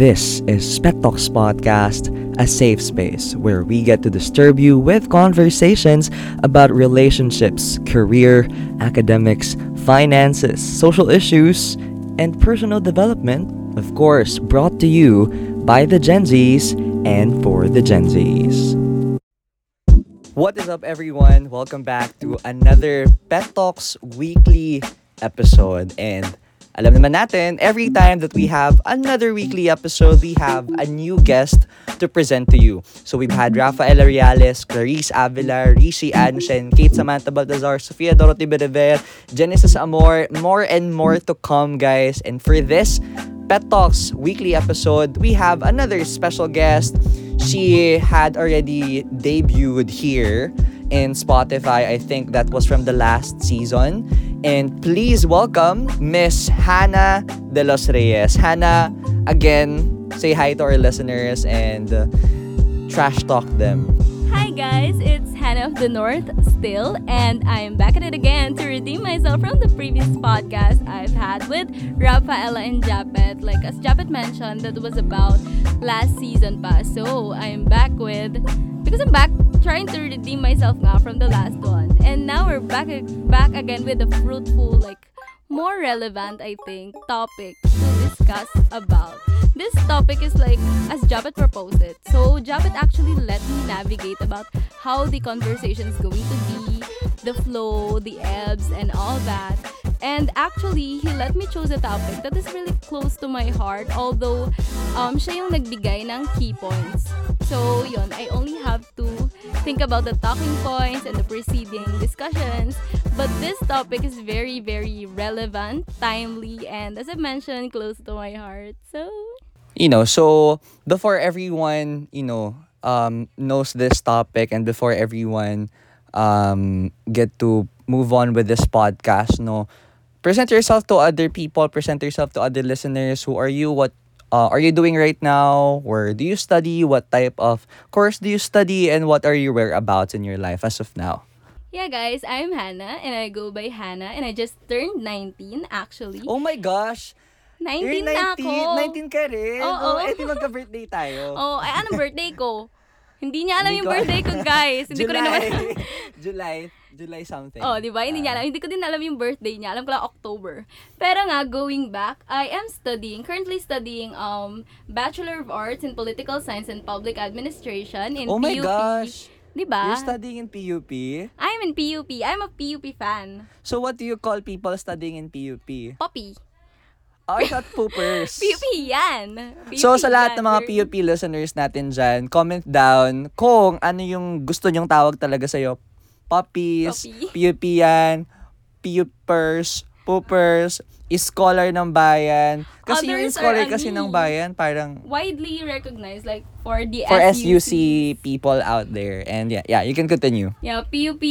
This is Spec Talks Podcast, a safe space where we get to disturb you with conversations about relationships, career, academics, finances, social issues, and personal development. Of course, brought to you by the Gen Zs and for the Gen Zs. What is up, everyone? Welcome back to another Pet Talks weekly episode. And alam naman natin, every time that we have another weekly episode, we have a new guest to present to you. So we've had Rafaela Reales, Clarice Avila, Rishi Anshen, Kate Samantha Baltazar, Sofia Dorothy Bedever, Genesis Amor, more and more to come, guys. And for this Pet Talks weekly episode, we have another special guest. She had already debuted here in Spotify. I think that was from the last season. And please welcome Miss Hannah De Los Reyes. Hannah, again, say hi to our listeners and uh, trash talk them. Hi guys, it's Hannah of the North still, and I am back at it again to redeem myself from the previous podcast I've had with Rafaela and Japet. Like as Japet mentioned, that was about last season pa. So I'm back with because I'm back trying to redeem myself now from the last one, and now we're back back again with a fruitful like more relevant, I think, topic to discuss about. This topic is like as Jabet proposed it. So Jabet actually let me navigate about how the conversation is going to be, the flow, the ebbs, and all that. And actually, he let me choose a topic that is really close to my heart, although um, siya yung nagbigay ng key points. So, yun, I only have to think about the talking points and the preceding discussions. But this topic is very, very relevant, timely, and as I mentioned, close to my heart. So, you know, so before everyone, you know, um, knows this topic and before everyone um, get to move on with this podcast, no, present yourself to other people, present yourself to other listeners. Who are you? What uh, are you doing right now? Where do you study? What type of course do you study? And what are your whereabouts in your life as of now? yeah, guys, I'm Hannah, and I go by Hannah, and I just turned 19, actually. Oh my gosh! 19 You're 19, na ako. 19 ka rin. Oo. Oh, eh, di magka-birthday tayo. Oh, ay, anong birthday ko? Hindi niya alam Hindi yung ko- birthday ko, guys. Hindi ko rin naman... July. July something. Oh, di ba? Hindi niya Ah. alam. Hindi ko din alam yung birthday niya. Alam ko lang October. Pero nga, going back, I am studying, currently studying um Bachelor of Arts in Political Science and Public Administration in oh my PUP. gosh. Di ba? You're studying in PUP? I'm in PUP. I'm a PUP fan. So what do you call people studying in PUP? Poppy. Oh, I thought poopers. PUP yan. PUP So sa lahat yan. ng mga PUP listeners natin dyan, comment down kung ano yung gusto nyong tawag talaga sa'yo. Puppies, Puppy. PUP yan, PUPers, poopers, scholar ng bayan. Kasi yung Others are scholar kasi ng bayan, parang Widely recognized like for the for SUC. SUC people out there. And yeah, yeah, you can continue. Yeah, PUP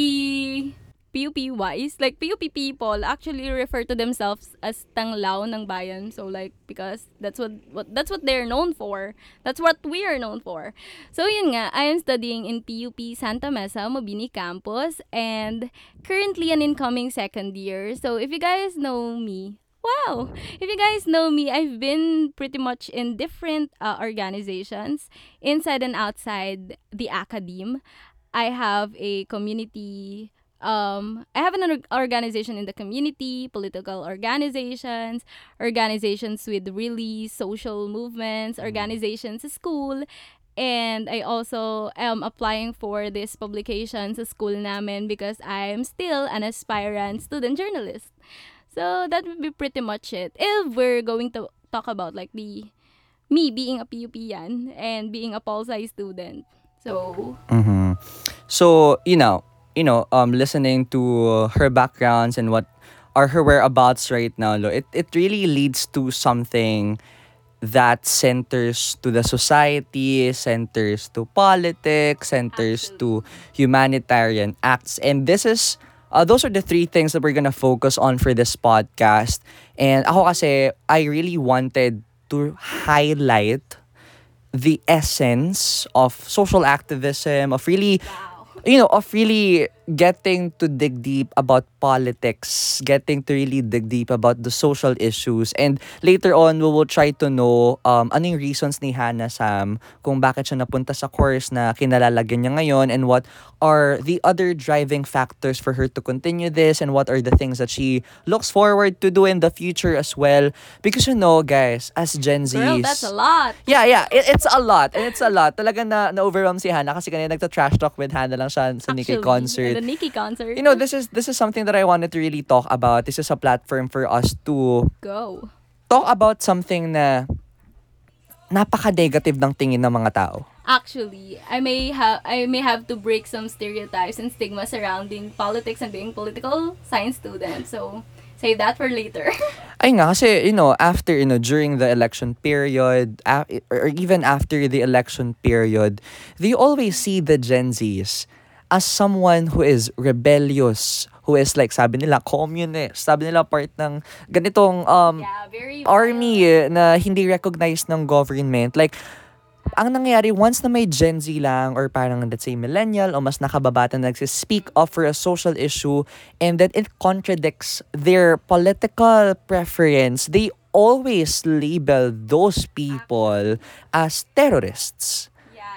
PUP wise, like PUP people actually refer to themselves as tanglao ng bayan. So like because that's what, what that's what they're known for. That's what we are known for. So yun nga, I am studying in PUP Santa Mesa, Mabini campus and currently an incoming second year. So if you guys know me, Wow! If you guys know me, I've been pretty much in different uh, organizations inside and outside the academe. I have a community um I have an organization in the community, political organizations, organizations with really social movements, organizations sa school, and I also am applying for this publication sa school namin because I'm still an aspirant student journalist. So that would be pretty much it. If we're going to talk about like the me being a PUP yan and being a pol sci student. So Mm-hmm. So, you know, you know, um, listening to her backgrounds and what are her whereabouts right now, lo, it, it really leads to something that centers to the society, centers to politics, centers to humanitarian acts. And this is, uh, those are the three things that we're gonna focus on for this podcast. And ako kasi, I really wanted to highlight the essence of social activism, of really you know, of really getting to dig deep about politics, getting to really dig deep about the social issues. And later on, we will try to know um, ano reasons ni Hannah Sam kung bakit siya napunta sa course na kinalalagyan niya ngayon and what are the other driving factors for her to continue this and what are the things that she looks forward to do in the future as well. Because you know, guys, as Gen Zs... Girl, that's a lot. Yeah, yeah. It, it's a lot. And it's a lot. Talaga na, na-overwhelm si Hannah kasi kanina nagta-trash talk with Hannah lang siya sa Nicki concert. The Nicki concert. You know, this is this is something that I wanted to really talk about. This is a platform for us to Go. talk about something na napaka-negative ng tingin ng mga tao. Actually, I may have I may have to break some stereotypes and stigma surrounding politics and being political science student. So, save that for later. Ay nga, kasi, you know, after, you know, during the election period, a- or even after the election period, they always see the Gen Zs as someone who is rebellious, who is like, sabi nila, communist, sabi nila part ng ganitong um, yeah, army na hindi recognized ng government. Like, ang nangyayari, once na may Gen Z lang or parang let's say millennial o mas nakababata na nagsispeak up for a social issue and that it contradicts their political preference, they always label those people as terrorists.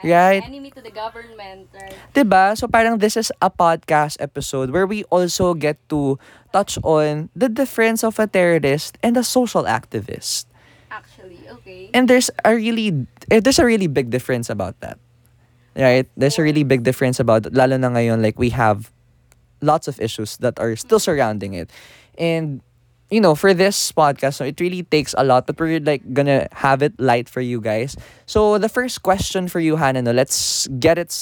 Yeah, Right. enemy to the government, right? 'Diba? So parang this is a podcast episode where we also get to touch on the difference of a terrorist and a social activist. Okay. And there's a really eh, there's a really big difference about that. Right? There's a really big difference about lalo na ngayon like we have lots of issues that are still surrounding it. And you know, for this podcast, so it really takes a lot, but we're like gonna have it light for you guys. So the first question for you, Hannah, let's get it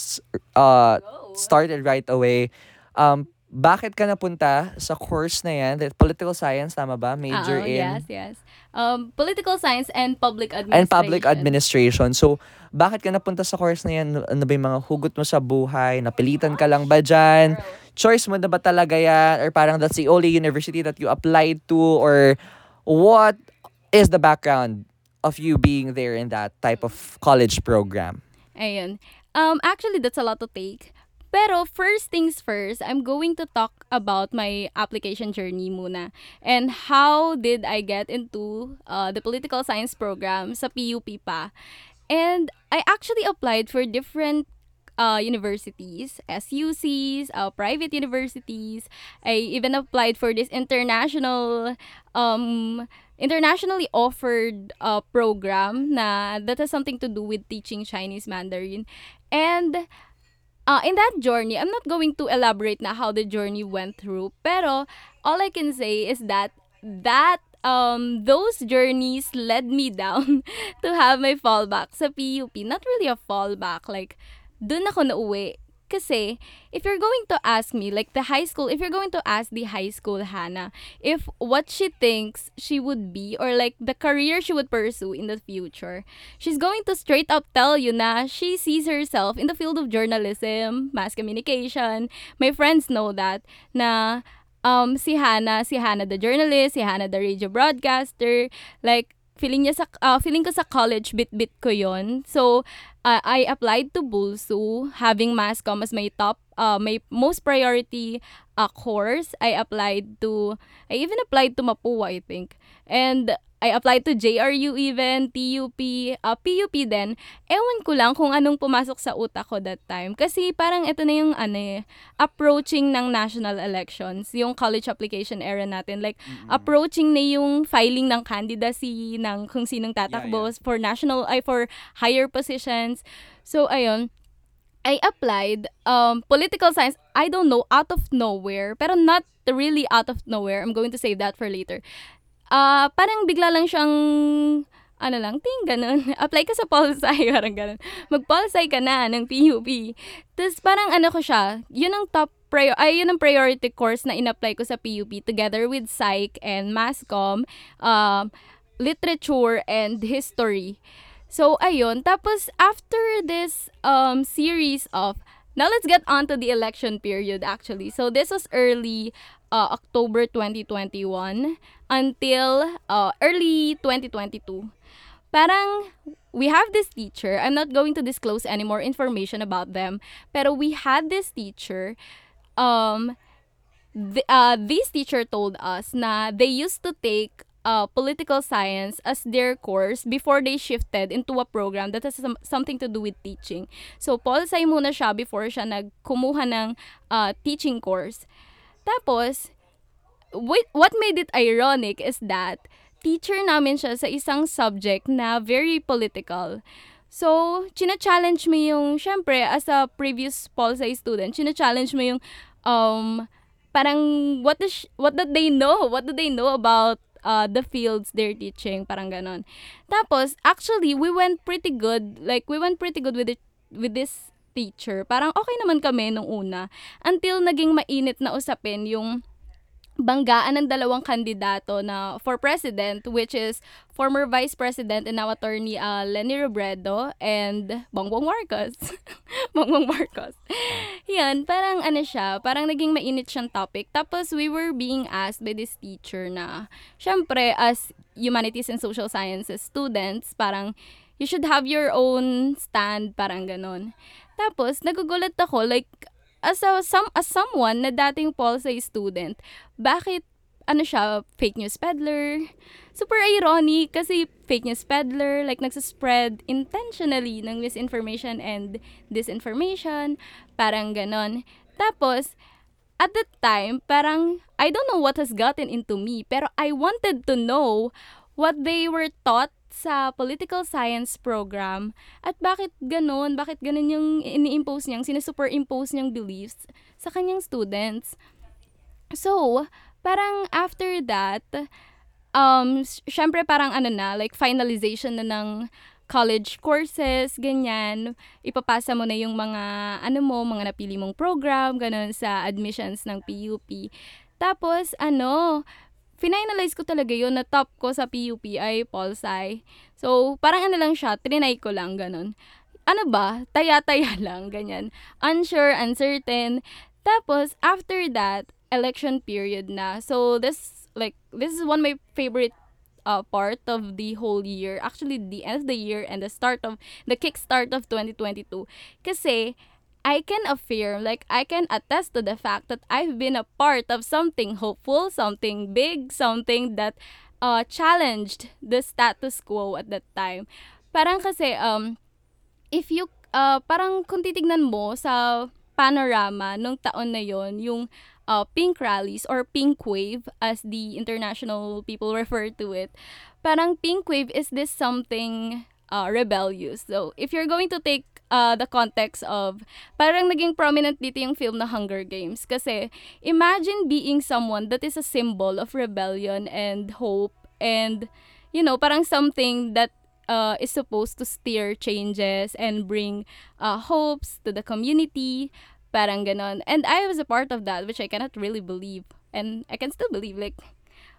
uh started right away. Um, bakit ka napunta sa course na yan? The political science, tama ba? Major Oo, in yes, yes. Um, political science and public and administration. public administration. So, bakit ka napunta sa course na yan? Ano ba yung mga hugot mo sa buhay? Napilitan ka lang ba dyan? Choice mo na ba talaga yan? Or parang that's the only university that you applied to? Or what is the background of you being there in that type of college program? Ayun. Um, actually, that's a lot to take. Pero first things first, I'm going to talk about my application journey muna. And how did I get into uh, the political science program sa PUP pa. And I actually applied for different uh, universities, SUCs, uh, private universities. I even applied for this international, um, internationally offered uh, program na that has something to do with teaching Chinese Mandarin. And uh, in that journey, I'm not going to elaborate na how the journey went through, pero all I can say is that that um those journeys led me down to have my fallback sa PUP. Not really a fallback, like dun ako nauwi. Kasi, if you're going to ask me, like the high school, if you're going to ask the high school Hannah, if what she thinks she would be, or like the career she would pursue in the future, she's going to straight up tell you na she sees herself in the field of journalism, mass communication. My friends know that, na um, si Hannah, si Hannah the journalist, si Hannah the radio broadcaster, like, feeling niya sa uh, feeling ko sa college bit-bit ko yon so uh, I applied to Bulsu having mass comm as my top uh, my most priority uh, course. I applied to I even applied to Mapua I think. And I applied to JRU even, TUP, uh, PUP din. Ewan ko lang kung anong pumasok sa utak ko that time. Kasi parang ito na yung ano eh, approaching ng national elections, yung college application era natin. Like, approaching na yung filing ng candidacy ng kung sinong tatakbo for national, ay for higher positions. So, ayun. I applied um, political science, I don't know, out of nowhere, pero not really out of nowhere. I'm going to save that for later. Ah, parang bigla lang siyang ano lang, ting, ganun. Apply ka sa Pulsai, parang ganun. Mag-Pulsai ka na ng PUP. Tapos parang ano ko siya, yun ang top prior ay yun ang priority course na in-apply ko sa PUP together with Psych and Mass Comm, um, literature and history. So ayun, tapos after this um series of now let's get on to the election period actually. So this was early uh, October 2021 until uh, early 2022. Parang we have this teacher. I'm not going to disclose any more information about them. Pero we had this teacher. Um, the, uh, this teacher told us na they used to take uh, political science as their course before they shifted into a program that has some, something to do with teaching. So, Paul Sci muna siya before siya nagkumuha ng uh, teaching course. Tapos, wait, what made it ironic is that teacher namin siya sa isang subject na very political. So, china-challenge mo yung, syempre, as a previous Paul Sci student, china-challenge mo yung, um, parang, what, is, what did they know? What do they know about uh, the fields they're teaching, parang ganon. Tapos, actually, we went pretty good, like, we went pretty good with it, with this teacher. Parang okay naman kami nung una. Until naging mainit na usapin yung banggaan ng dalawang kandidato na for president which is former vice president and now attorney uh, Lenny Robredo and Bongbong Marcos. Bongbong Marcos. Yan, parang ano siya, parang naging mainit siyang topic. Tapos we were being asked by this teacher na, syempre as humanities and social sciences students, parang you should have your own stand, parang ganon. Tapos, nagugulat ako, like, as a, some, as someone na dating Pol Sci student, bakit ano siya, fake news peddler. Super ironic kasi fake news peddler, like nagsaspread intentionally ng misinformation and disinformation, parang ganon. Tapos, at that time, parang, I don't know what has gotten into me, pero I wanted to know what they were taught sa political science program at bakit ganun, bakit ganun yung ini-impose niyang, sinusuperimpose niyang beliefs sa kanyang students. So, parang after that, um, syempre parang ano na, like finalization na ng college courses, ganyan. Ipapasa mo na yung mga, ano mo, mga napili mong program, ganun, sa admissions ng PUP. Tapos, ano, finalize ko talaga yun na top ko sa PUP ay Pol Sci. So, parang ano lang siya, trinay ko lang, ganun. Ano ba? Taya-taya lang, ganyan. Unsure, uncertain. Tapos, after that, election period na. So, this, like, this is one of my favorite uh, part of the whole year. Actually, the end of the year and the start of, the kickstart of 2022. Kasi, I can affirm, like I can attest to the fact that I've been a part of something hopeful, something big, something that uh, challenged the status quo at that time. Parang kasi, um, if you, uh, parang kung titignan mo sa panorama nung taon na yon yung uh, pink rallies or pink wave as the international people refer to it, parang pink wave is this something uh, rebellious. So, if you're going to take uh, the context of parang naging prominent dito yung film na Hunger Games. Kasi imagine being someone that is a symbol of rebellion and hope and you know parang something that uh, is supposed to steer changes and bring uh, hopes to the community parang ganon. And I was a part of that which I cannot really believe. And I can still believe like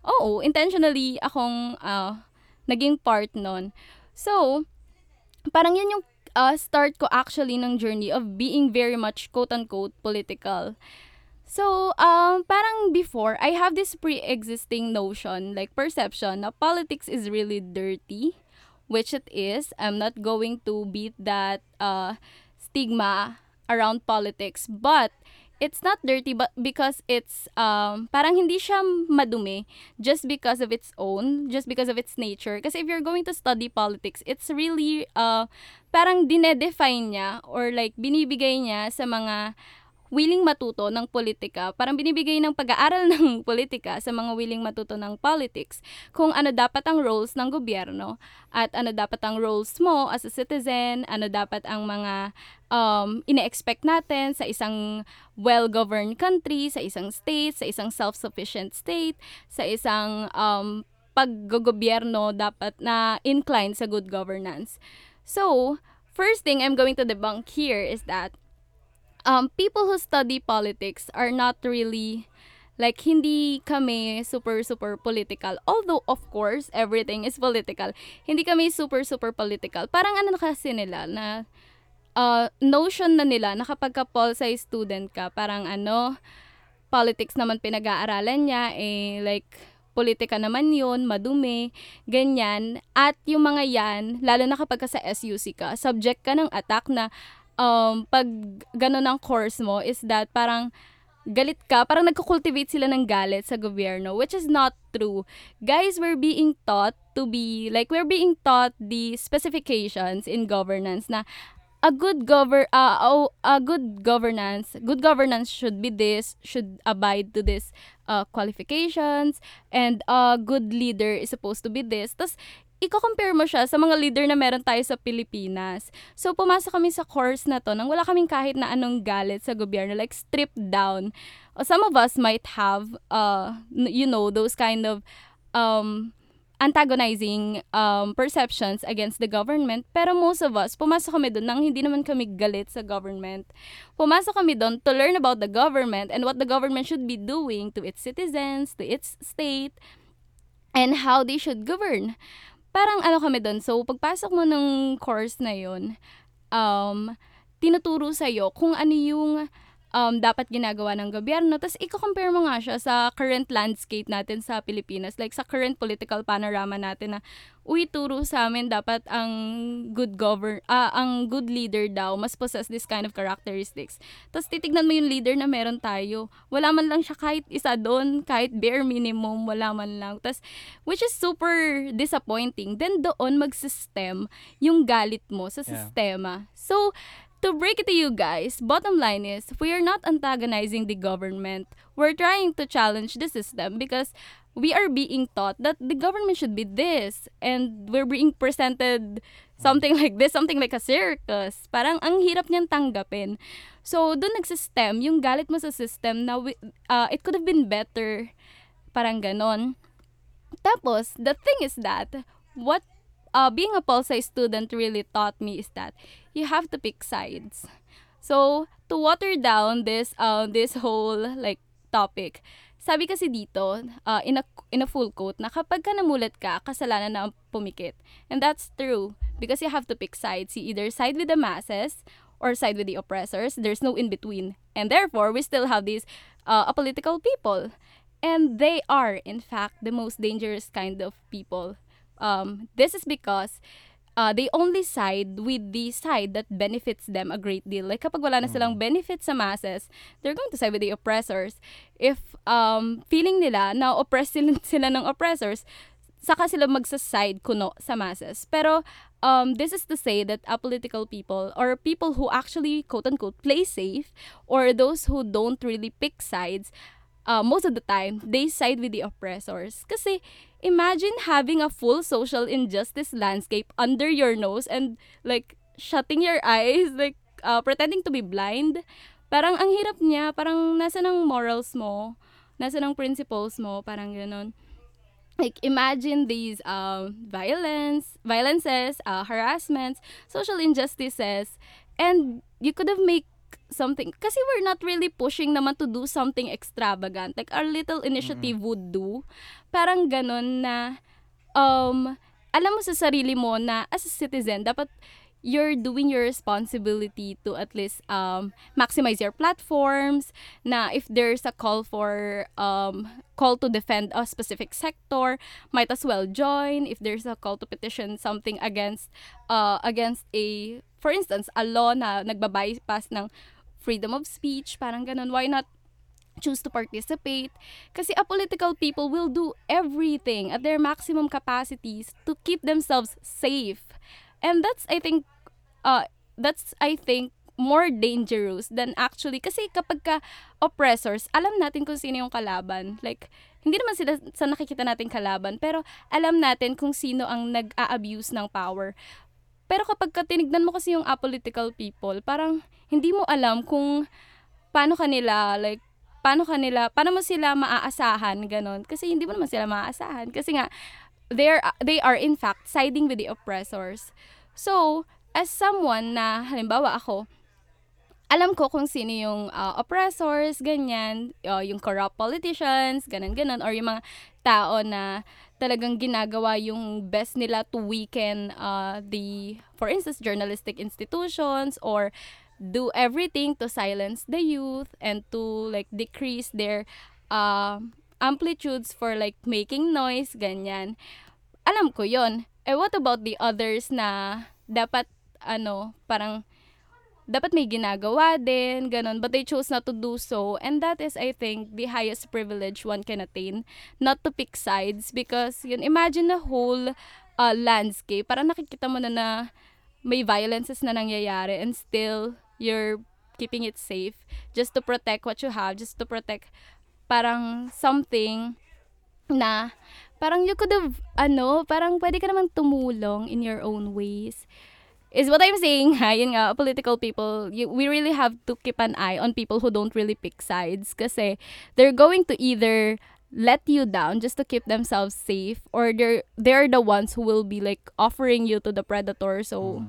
oh intentionally akong uh, naging part nun. So parang yun yung uh, start ko actually ng journey of being very much quote-unquote political. So, um, parang before, I have this pre-existing notion, like perception, na politics is really dirty, which it is. I'm not going to beat that uh, stigma around politics. But, it's not dirty but because it's um parang hindi siya madumi just because of its own, just because of its nature. Kasi if you're going to study politics, it's really uh parang dinedefine niya or like binibigay niya sa mga willing matuto ng politika, parang binibigay ng pag-aaral ng politika sa mga willing matuto ng politics kung ano dapat ang roles ng gobyerno at ano dapat ang roles mo as a citizen, ano dapat ang mga um, ine-expect natin sa isang well-governed country, sa isang state, sa isang self-sufficient state, sa isang um, paggogobyerno dapat na inclined sa good governance. So, first thing I'm going to debunk here is that um, people who study politics are not really like hindi kami super super political. Although of course everything is political. Hindi kami super super political. Parang ano kasi nila na uh, notion na nila na kapag ka pol sci student ka parang ano politics naman pinag-aaralan niya eh like politika naman yun, madumi, ganyan. At yung mga yan, lalo na kapag ka sa SUC ka, subject ka ng attack na um, pag gano'n ang course mo is that parang galit ka, parang nagko-cultivate sila ng galit sa gobyerno, which is not true. Guys, we're being taught to be, like, we're being taught the specifications in governance na a good gover uh, oh, a good governance good governance should be this should abide to this uh, qualifications and a good leader is supposed to be this tas i-compare mo siya sa mga leader na meron tayo sa Pilipinas. So, pumasok kami sa course na to nang wala kaming kahit na anong galit sa gobyerno, like stripped down. Some of us might have, uh, you know, those kind of um, antagonizing um, perceptions against the government. Pero most of us, pumasok kami doon nang hindi naman kami galit sa government. Pumasok kami doon to learn about the government and what the government should be doing to its citizens, to its state, and how they should govern. Parang ano kami doon. So, pagpasok mo ng course na yun, um, tinuturo sa'yo kung ano yung um, dapat ginagawa ng gobyerno. Tapos, i-compare mo nga siya sa current landscape natin sa Pilipinas. Like, sa current political panorama natin na, uy, turo sa amin dapat ang good govern, uh, ang good leader daw must possess this kind of characteristics. Tapos, titignan mo yung leader na meron tayo. Wala man lang siya kahit isa doon, kahit bare minimum, wala man lang. Tapos, which is super disappointing. Then, doon mag-system yung galit mo sa sistema. Yeah. So, to break it to you guys, bottom line is we are not antagonizing the government. We're trying to challenge the system because we are being taught that the government should be this and we're being presented something like this, something like a circus. Parang ang hirap niyang tanggapin. So, doon nagsistem, yung galit mo sa system na we, uh, it could have been better. Parang ganon. Tapos, the thing is that, what uh, being a Pulsai student really taught me is that you have to pick sides. So, to water down this uh, this whole like topic, sabi kasi dito, uh, in, a, in a full quote, na kapag ka namulat ka, kasalanan na ang pumikit. And that's true. Because you have to pick sides. You either side with the masses or side with the oppressors. There's no in-between. And therefore, we still have these uh, apolitical people. And they are, in fact, the most dangerous kind of people um, this is because uh, they only side with the side that benefits them a great deal. Like kapag wala na mm. silang benefits sa masses, they're going to side with the oppressors. If um, feeling nila na oppressed sila, sila ng oppressors, saka sila magsaside kuno sa masses. Pero um, this is to say that apolitical people or people who actually quote-unquote play safe or those who don't really pick sides, uh, most of the time, they side with the oppressors. Kasi imagine having a full social injustice landscape under your nose and like shutting your eyes, like uh, pretending to be blind. Parang ang hirap niya, parang nasa ng morals mo, nasa ng principles mo, parang ganun. Like imagine these um, violence, violences, uh, harassments, social injustices, and you could have made something kasi we're not really pushing naman to do something extravagant like our little initiative mm-hmm. would do parang ganun na um alam mo sa sarili mo na as a citizen dapat you're doing your responsibility to at least um, maximize your platforms na if there's a call for um, call to defend a specific sector might as well join if there's a call to petition something against uh, against a for instance a law na nagbabypass ng freedom of speech, parang ganun. Why not choose to participate? Kasi a political people will do everything at their maximum capacities to keep themselves safe. And that's, I think, uh, that's, I think, more dangerous than actually kasi kapag ka oppressors, alam natin kung sino yung kalaban. Like, hindi naman sila sa nakikita natin kalaban, pero alam natin kung sino ang nag-a-abuse ng power. Pero kapag ka tinignan mo kasi yung apolitical people, parang hindi mo alam kung paano kanila, like, paano kanila, paano mo sila maaasahan, ganon. Kasi hindi mo naman sila maaasahan. Kasi nga, they are, they are in fact siding with the oppressors. So, as someone na, halimbawa ako, alam ko kung sino yung uh, oppressors, ganyan, uh, yung corrupt politicians, ganun-ganun, or yung mga tao na talagang ginagawa yung best nila to weaken uh, the, for instance, journalistic institutions or do everything to silence the youth and to like decrease their uh, amplitudes for like making noise, ganyan. Alam ko yon. Eh, what about the others na dapat, ano, parang, dapat may ginagawa din, ganun, but they chose not to do so. And that is, I think, the highest privilege one can attain, not to pick sides, because, yun, imagine the whole uh, landscape, parang nakikita mo na na may violences na nangyayari, and still, you're keeping it safe, just to protect what you have, just to protect, parang, something, na, parang you could have, ano, parang pwede ka namang tumulong in your own ways is what I'm saying ha, yun nga, political people, you, we really have to keep an eye on people who don't really pick sides kasi they're going to either let you down just to keep themselves safe or they're they're the ones who will be like offering you to the predator. So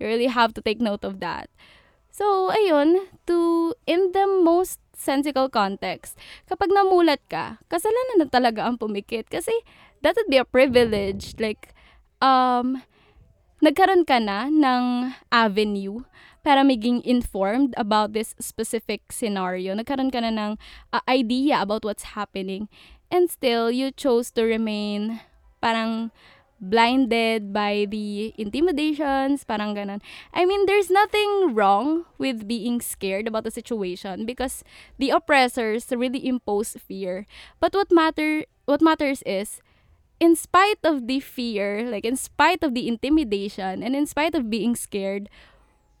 you really have to take note of that. So ayun to in the most sensical context kapag namulat ka kasalanan na talaga ang pumikit kasi that would be a privilege. Like um nagkaroon ka na ng avenue para maging informed about this specific scenario. Nagkaroon ka na ng uh, idea about what's happening. And still, you chose to remain parang blinded by the intimidations, parang ganon. I mean, there's nothing wrong with being scared about the situation because the oppressors really impose fear. But what matter what matters is in spite of the fear, like in spite of the intimidation, and in spite of being scared,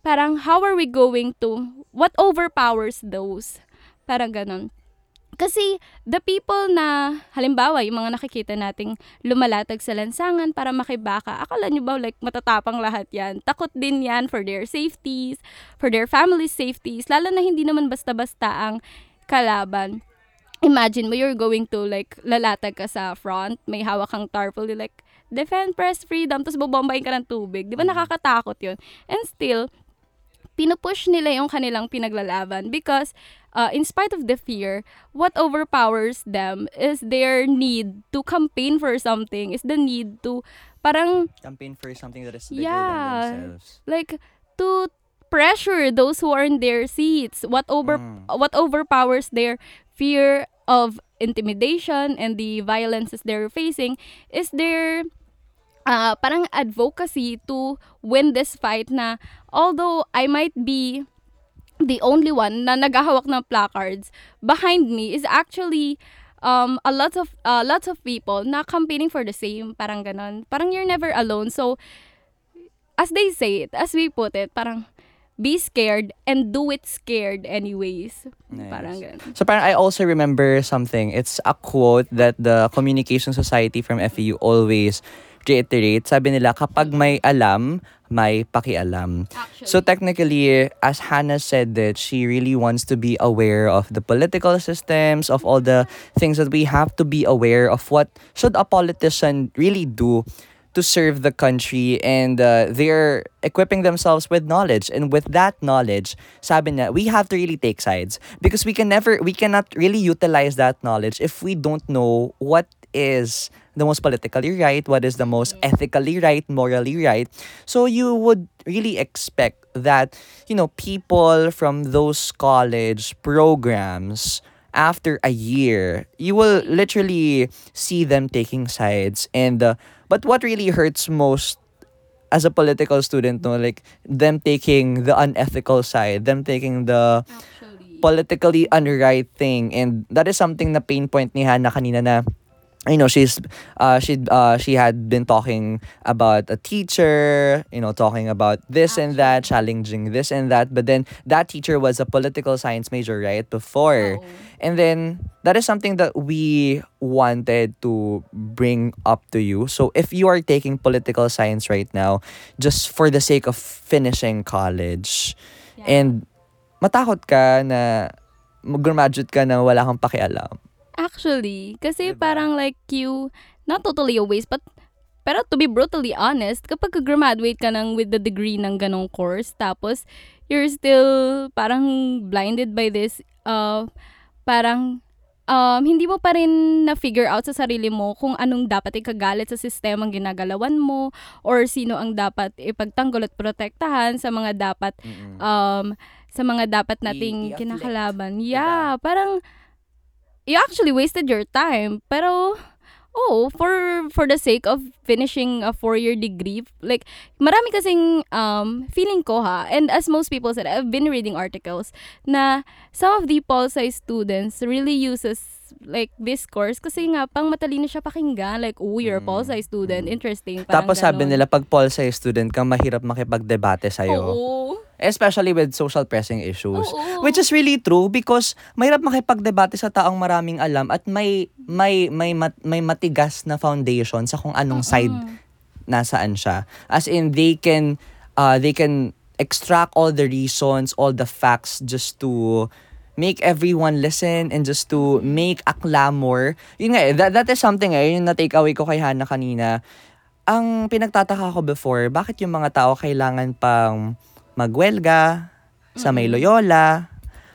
parang how are we going to, what overpowers those? Parang ganon. Kasi the people na, halimbawa, yung mga nakikita nating lumalatag sa lansangan para makibaka, akala nyo ba like matatapang lahat yan? Takot din yan for their safeties, for their family safeties, lalo na hindi naman basta-basta ang kalaban imagine mo you're going to like lalatag ka sa front, may hawak kang tarpaulin like defend press freedom tapos bobombahin ka ng tubig. 'Di ba nakakatakot 'yun? And still pinupush nila yung kanilang pinaglalaban because uh, in spite of the fear, what overpowers them is their need to campaign for something, is the need to parang Campaign for something that is bigger Yeah. than themselves. like to pressure those who are in their seats what over Mm. what overpowers their fear of intimidation and the violences they're facing is their uh, parang advocacy to win this fight na although I might be the only one na naghahawak ng placards behind me is actually um a lot of uh, lots of people na campaigning for the same parang ganon. Parang you're never alone. So as they say it as we put it parang be scared and do it scared anyways Nice. parang ganon So parang I also remember something. It's a quote that the Communication Society from FEU always reiterate. Sabi nila, kapag may alam, may pakialam. actually So technically, as Hannah said that she really wants to be aware of the political systems, of all the things that we have to be aware of what should a politician really do to serve the country and uh, they're equipping themselves with knowledge. And with that knowledge sabi niya we have to really take sides. Because we can never we cannot really utilize that knowledge if we don't know what is the most politically right what is the most ethically right morally right. So you would really expect that you know people from those college programs after a year you will literally see them taking sides and uh, but what really hurts most as a political student no like them taking the unethical side them taking the actually. politically unright thing. And that is something na pain point ni Hannah kanina na you know she's uh she uh she had been talking about a teacher you know talking about this and that challenging this and that but then that teacher was a political science major right before Oo. and then that is something that we wanted to bring up to you so if you are taking political science right now just for the sake of finishing college Yeah. and matakot ka na mag-graduate ka na wala kang pakialam. Actually, kasi Diba? parang like you, not totally a waste, but pero to be brutally honest, kapag graduate ka ng with the degree ng ganong course, tapos you're still parang blinded by this, uh, parang um, hindi mo pa rin na-figure out sa sarili mo kung anong dapat ikagalit sa sistemang ginagalawan mo or sino ang dapat ipagtanggol at protektahan sa mga dapat um, sa mga dapat nating kinakalaban. diba? Yeah, parang you actually wasted your time. Pero, oh, for for the sake of finishing a four-year degree, like, marami kasing um, feeling ko ha, and as most people said, I've been reading articles, na some of the pol sci students really uses like this course kasi nga pang matalino siya pakinggan like oh you're a pol sci student interesting parang Tapos sabi nila, pag pol sci student ka, mahirap makipagdebate sa'yo. oo Especially with social pressing issues. Oo. Which is really true because mahirap makipagdebate sa taong maraming alam at may may may mat- may matigas na foundation sa kung anong side nasaan siya. As in they can uh, they can extract all the reasons, all the facts just to make everyone listen and just to make a clamor. Yun nga, eh, that, that is something eh, yung na-take away ko kay Hannah kanina. Ang pinagtataka ko before, bakit yung mga tao kailangan pang magwelga sa may Loyola,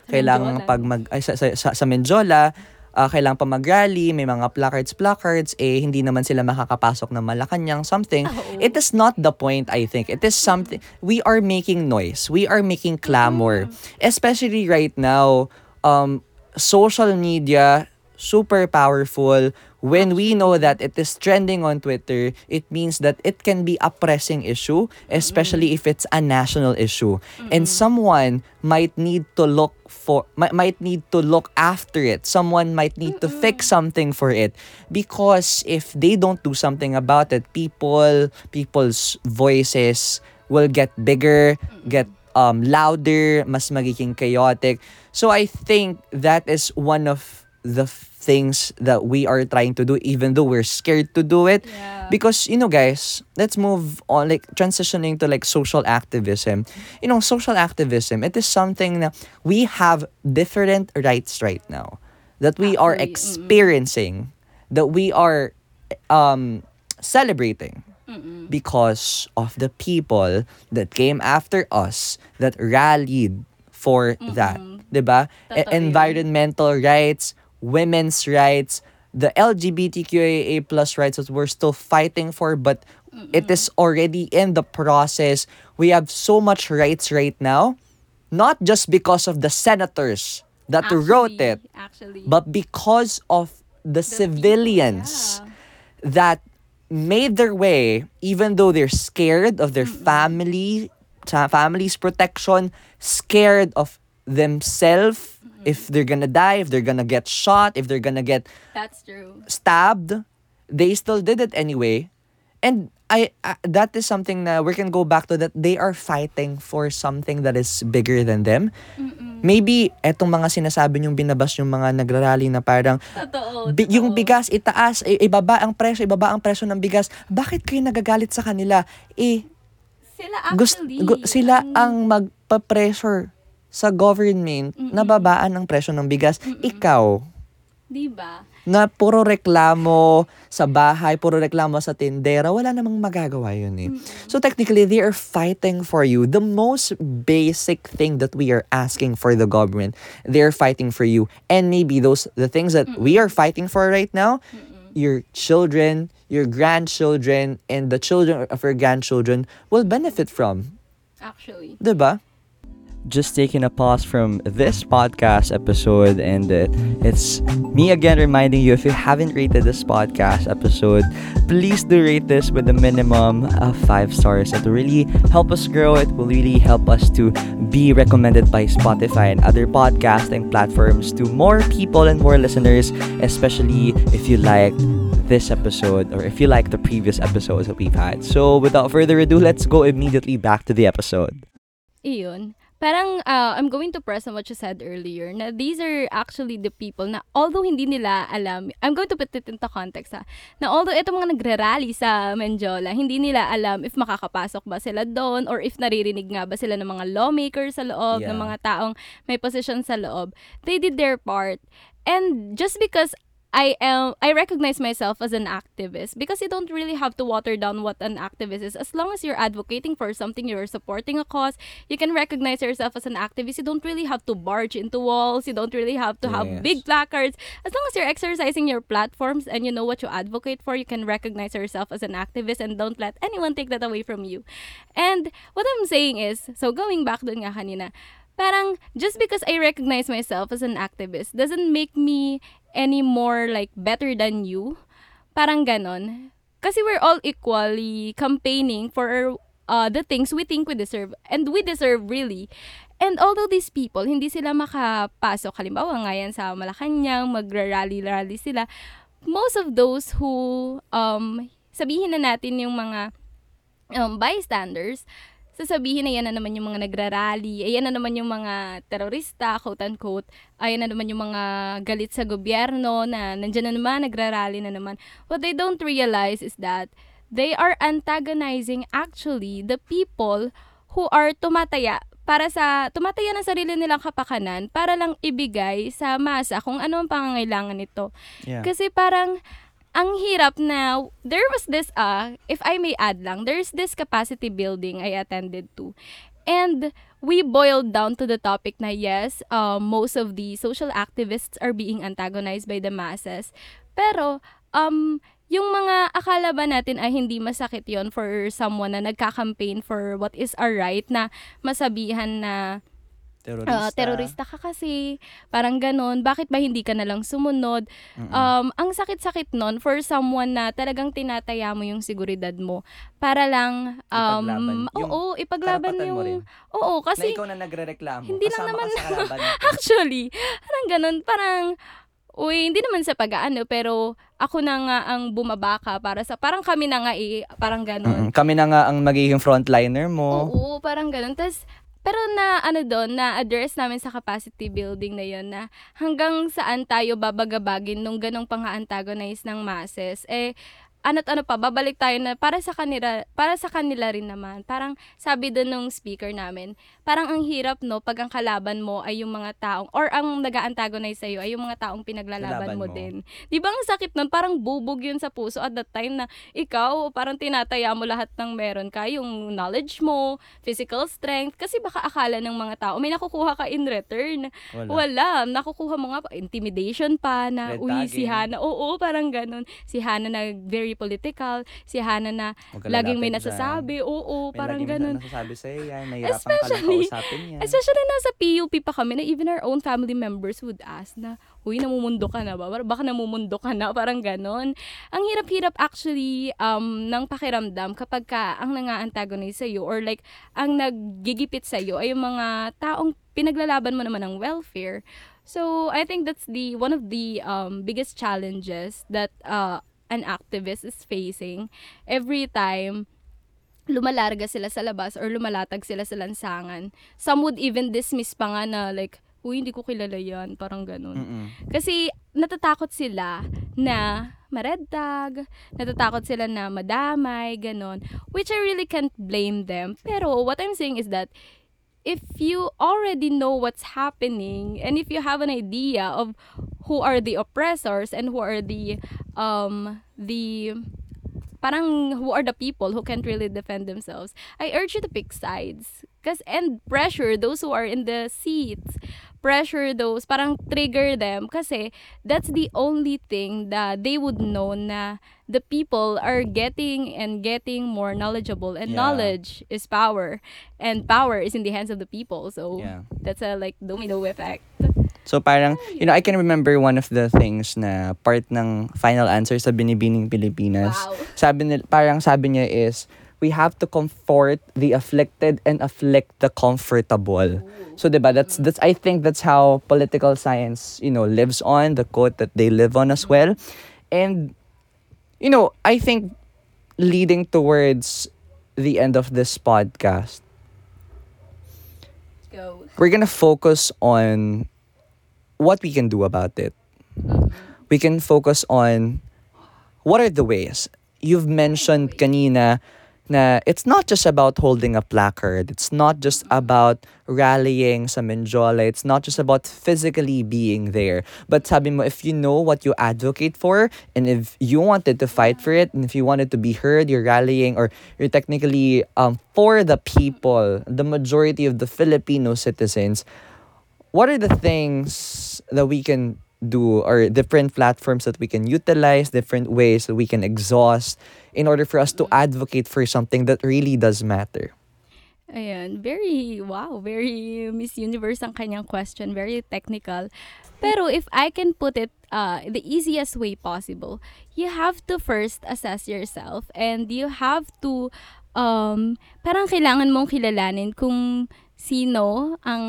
kailangan pag mag ay, sa, sa, sa, sa Menjola, ah, kailangan pa mag-rally, may mga placards placards eh hindi naman sila makakapasok ng Malacanang something. Oo. It is not the point I think. It is something we are making noise. We are making clamor. Especially right now um social media super powerful. When we know that it is trending on Twitter, it means that it can be a pressing issue, especially if it's a national issue. And someone might need to look for mi- might need to look after it. Someone might need to fix something for it. Because if they don't do something about it, people people's voices will get bigger, get um louder, mas magiging chaotic. So I think that is one of the things that we are trying to do even though we're scared to do it Yeah. because you know guys let's move on like transitioning to like social activism you know social activism it is something that we have different rights right now that we are mm-mm. experiencing that we are um celebrating Mm-mm. because of the people that came after us that rallied for that. 'Di ba? E- environmental rights, women's rights, the LGBTQIA plus rights that we're still fighting for, but it is already in the process. We have so much rights right now, not just because of the senators that wrote it, Actually. but because of the, The civilians people, that made their way even though they're scared of their family family's protection scared of themselves if they're gonna die if they're gonna get shot if they're gonna get That's true. stabbed they still did it anyway and I, I that is something na we can go back to that they are fighting for something that is bigger than them maybe etong mga sinasabi yung binabas yung mga nagrarally na parang Totoo. Bi- yung totoo. bigas itaas, i- ibaba ang presyo, ibaba ang presyo ng bigas. Bakit kayo nagagalit sa kanila? Eh, Sila gust- actually. gu- sila ang magpa-pressure sa government na babaan ang presyo ng bigas. Ikaw, Diba? na puro reklamo sa bahay, puro reklamo sa tindera, wala namang magagawa yun eh. So technically, they are fighting for you. The most basic thing that we are asking for the government, they're fighting for you. And maybe those, the things that we are fighting for right now, your children, your grandchildren, and the children of your grandchildren will benefit from. Actually. Diba? Just taking a pause from this podcast episode and uh, it's me again reminding you if you haven't rated this podcast episode please do rate this with a minimum of five stars. It will really help us grow. It will really help us to be recommended by spotify and other podcasting platforms to more people and more listeners especially if you liked this episode or if you like the previous episodes that we've had. So without further ado let's go immediately back to the episode. Iyon. Parang uh, I'm going to press on what you said earlier na these are actually the people na although hindi nila alam, I'm going to put it into context ha, na although itong mga nagrarally sa Menjola, hindi nila alam if makakapasok ba sila doon or if naririnig nga ba sila ng mga lawmakers sa loob, ng Yeah. mga taong may position sa loob. They did their part. And just because I am I recognize myself as an activist because you don't really have to water down what an activist is. As long as you're advocating for something, you're supporting a cause, you can recognize yourself as an activist. You don't really have to barge into walls. You don't really have to have Yes. big placards. As long as you're exercising your platforms and you know what you advocate for, you can recognize yourself as an activist and don't let anyone take that away from you. And what I'm saying is, so going back dun nga kanina, parang just because I recognize myself as an activist doesn't make me any more like better than you. Parang ganon. Kasi we're all equally campaigning for uh, the things we think we deserve. And we deserve really. And although these people, hindi sila makapasok, halimbawa ngayon sa Malacanang, magra-rally-rally sila, most of those who, um, sabihin na natin yung mga um, bystanders, sasabihin na yan na naman yung mga nagrarally, ayan na naman yung mga terorista, quote-unquote, ayan na naman yung mga galit sa gobyerno na nandyan na naman, nagrarally na naman. What they don't realize is that they are antagonizing actually the people who are tumataya para sa tumataya ng sarili nilang kapakanan para lang ibigay sa masa kung ano ang pangangailangan nito. Yeah. Kasi parang ang hirap na there was this uh if I may add lang there's this capacity building I attended to. And we boiled down to the topic na yes uh, most of the social activists are being antagonized by the masses. Pero um yung mga akala ba natin ay hindi masakit yon for someone na nagka-campaign for what is our right na masabihan na Terorista. Ah, terorista ka kasi, parang ganon, bakit ba hindi ka na lang sumunod? Um, ang sakit-sakit nun for someone na talagang tinataya mo yung seguridad mo para lang, um, Ipaglaban. Yung oo, ipaglaban yung, mo rin. oo, na kasi, ikaw na nagre-reklamo. hindi lang naman- actually, parang ganon, parang, uy, hindi naman sa pag-aano, pero ako na nga ang bumabaka para sa, parang kami na nga eh, parang ganon. Mm-mm. Kami na nga ang magiging frontliner mo. Oo, parang ganun. Tapos, pero na ano doon, na address namin sa capacity building na yon na hanggang saan tayo babagabagin nung ganong pang-antagonize ng masses. Eh, ano't ano pa, babalik tayo na para sa kanila, para sa kanila rin naman. Parang sabi doon nung speaker namin, parang ang hirap no pag ang kalaban mo ay yung mga taong or ang nag-antagonize sa iyo ay yung mga taong pinaglalaban Lalaban mo, mo. din. 'Di ba ang sakit nun? Parang bubog yun sa puso at that time na ikaw parang tinataya mo lahat ng meron ka, yung knowledge mo, physical strength kasi baka akala ng mga tao may nakukuha ka in return. Wala. Wala, nakukuha mo nga pa intimidation pa na Red uy si tagging. Hana, oo, parang ganun. Si Hana na very political, si Hana na Huwag ka laging may dyan. nasasabi, oo, May parang laging ganun. nasasabi sa'yo yan. Nahirapan ka Especially- kausapin yan. Especially nasa PUP pa kami na even our own family members would ask na, huy, namumundo ka na ba? Baka namumundo ka na, parang ganon. Ang hirap-hirap actually um, ng pakiramdam kapag ka ang nanga-antagonize sa'yo or like ang naggigipit sa'yo ay yung mga taong pinaglalaban mo naman ng welfare. So, I think that's the one of the um, biggest challenges that uh, an activist is facing every time lumalarga sila sa labas or lumalatag sila sa lansangan. Some would even dismiss pa nga na like, uy, hindi ko kilala yan, parang ganun. Mm-mm. Kasi natatakot sila na maredtag, natatakot sila na madamay, ganun. Which I really can't blame them. Pero what I'm saying is that if you already know what's happening and if you have an idea of who are the oppressors and who are the um the parang who are the people who can't really defend themselves, I urge you to pick sides. Cause, and pressure those who are in the seats. Pressure those, parang trigger them. Kasi that's the only thing that they would know na the people are getting and getting more knowledgeable. And Yeah. knowledge is power. And power is in the hands of the people. So Yeah. that's a like domino effect. So parang, you know, I can remember one of the things na part ng final answer sa Binibining Pilipinas. Wow. Sabi nila, parang sabi niya is, we have to comfort the afflicted and afflict the comfortable. So, diba, that's, that's, I think that's how political science, you know, lives on, the quote that they live on as well. And, you know, I think leading towards the end of this podcast, Go. we're gonna focus on what we can do about it. We can focus on what are the ways. You've mentioned kanina na it's not just about holding a placard. It's not just about rallying sa Menjola. It's not just about physically being there. But sabi mo, if you know what you advocate for, and if you wanted to fight for it, and if you wanted to be heard, you're rallying, or you're technically um, for the people, the majority of the Filipino citizens, what are the things that we can do or different platforms that we can utilize, different ways that we can exhaust in order for us to advocate for something that really does matter? Ayan, very, wow, very Miss Universe ang kanyang question, very technical. Pero if I can put it uh, the easiest way possible, you have to first assess yourself and you have to um, parang kailangan mong kilalanin kung sino ang,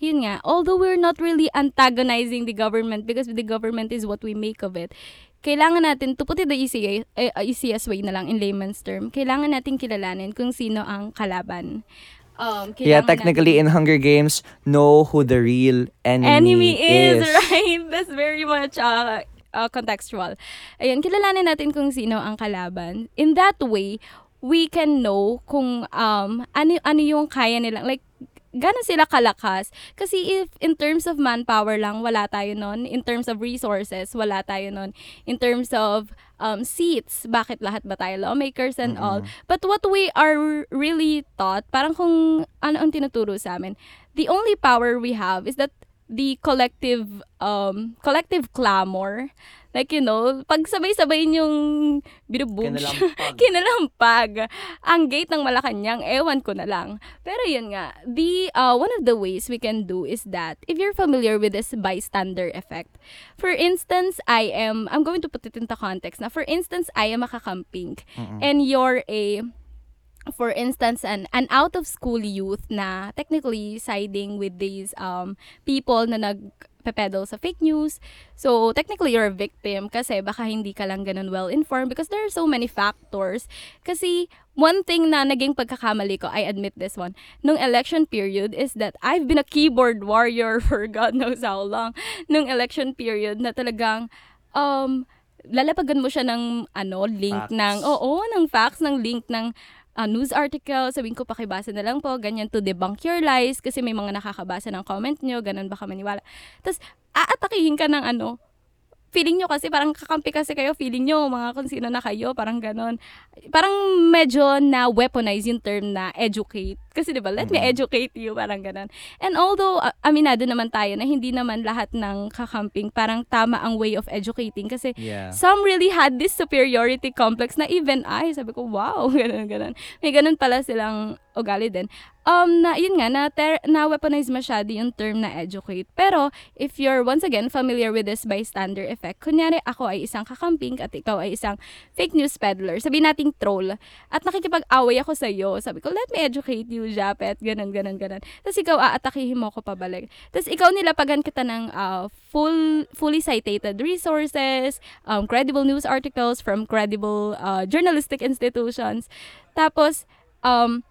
yun nga, although we're not really antagonizing the government because the government is what we make of it, kailangan natin, to put it the easy, uh, easiest way na lang in layman's term, kailangan natin kilalanin kung sino ang kalaban. Um, Yeah, technically in Hunger Games, know who the real enemy, enemy is, right? That's very much uh, uh, contextual. Ayun, kilalanin natin kung sino ang kalaban. In that way, we can know kung um ano ano yung kaya nilang like gano'n sila kalakas. Kasi if in terms of manpower lang, wala tayo nun. In terms of resources, wala tayo nun. In terms of um, seats, bakit lahat ba tayo lawmakers and all. But what we are really taught, parang kung ano ang tinuturo sa amin, the only power we have is that the collective um collective clamor. Like you know pag sabay-sabay yung binuboom Kinalampag. kinalampag ang gate ng Malacanang ewan ko na lang. Pero yun nga the uh, one of the ways we can do is that if you're familiar with this bystander effect for instance I am I'm going to put it into context na for instance I am a kakamping and you're a for instance, an, an out-of-school youth na technically siding with these um, people na nag peddle sa fake news. So, technically, you're a victim kasi baka hindi ka lang ganun well-informed because there are so many factors. Kasi, one thing na naging pagkakamali ko, I admit this one, nung election period is that I've been a keyboard warrior for God knows how long. Nung election period na talagang, um, lalapagan mo siya ng ano, link Facts. ng, oo, ng facts, ng link ng uh, news article, sabihin ko pakibasa na lang po, ganyan to debunk your lies kasi may mga nakakabasa ng comment nyo, ganun baka maniwala. Tapos, aatakihin ka ng ano, feeling nyo kasi parang kakampi kasi kayo, feeling nyo mga kung sino na kayo, parang ganon. Parang medyo na weaponize yung term na educate. Kasi di ba, let me educate you, parang ganon. And although, uh, aminado naman tayo na hindi naman lahat ng kakamping parang tama ang way of educating kasi Yeah. some really had this superiority complex na even I, sabi ko, wow, ganun, ganun. May ganun pala silang ugali din. Um, na, yun nga, na, ter- na weaponize masyado yung term na educate. Pero, if you're, once again, familiar with this bystander effect, kunyari ako ay isang kakamping at ikaw ay isang fake news peddler, sabi nating troll, at nakikipag-away ako sa iyo, sabi ko, let me educate you, Japet, ganun, ganun, ganun. Tapos ikaw, aatakihin mo ko pabalik. Tapos ikaw nilapagan kita ng uh, full, fully cited resources, um, credible news articles from credible uh, journalistic institutions. Tapos, um,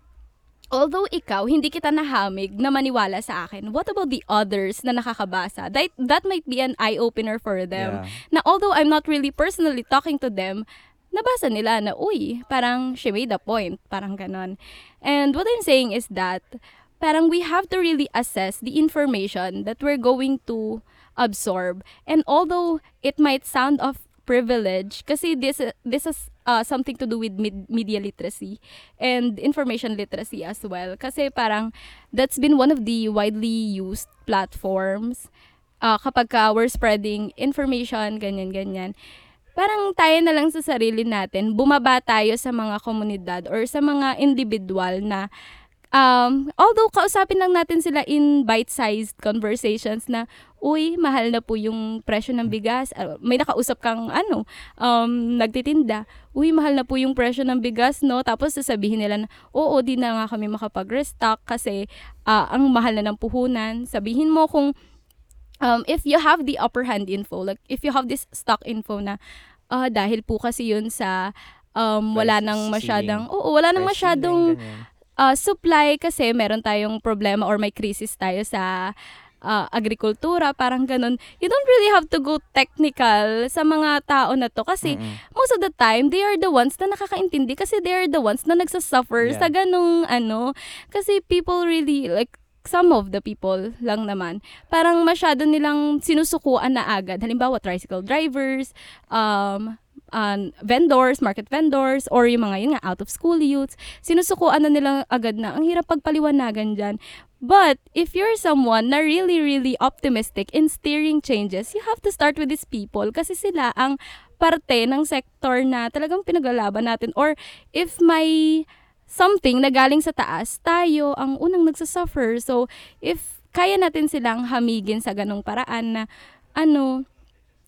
although ikaw, hindi kita nahamig na maniwala sa akin, what about the others na nakakabasa? That, that might be an eye-opener for them. Yeah. Na although I'm not really personally talking to them, nabasa nila na, uy, parang she made a point, parang ganon. And what I'm saying is that, parang we have to really assess the information that we're going to absorb. And although it might sound of privilege, kasi this, this is uh, something to do with med- media literacy and information literacy as well. Kasi parang that's been one of the widely used platforms uh, kapag ka we're spreading information, ganyan-ganyan. Parang tayo na lang sa sarili natin, bumaba tayo sa mga komunidad or sa mga individual na um, although kausapin lang natin sila in bite-sized conversations na, uy, mahal na po yung presyo ng bigas. Ah, may nakausap kang, ano, um, nagtitinda. Uy, mahal na po yung presyo ng bigas, no? Tapos sasabihin nila na, oo, di na nga kami makapag-restock kasi ah, ang mahal na ng puhunan. Sabihin mo kung um, if you have the upper hand info, like if you have this stock info na ah, dahil po kasi yun sa um, wala nang masyadong, oo, wala nang masyadong uh, supply kasi meron tayong problema or may crisis tayo sa uh, agrikultura, parang ganun. You don't really have to go technical sa mga tao na to kasi Mm-mm. most of the time, they are the ones na nakakaintindi kasi they are the ones na nagsasuffer Yeah. sa ganung ano. Kasi people really, like, some of the people lang naman, parang masyado nilang sinusukuan na agad. Halimbawa, tricycle drivers, um, um, vendors, market vendors, or yung mga yun nga, out-of-school youths, sinusukuan na nila agad na, ang hirap pagpaliwanagan dyan. But, if you're someone na really, really optimistic in steering changes, you have to start with these people kasi sila ang parte ng sector na talagang pinaglalaban natin. Or, if may something na galing sa taas, tayo ang unang nagsasuffer. So, if kaya natin silang hamigin sa ganong paraan na, ano,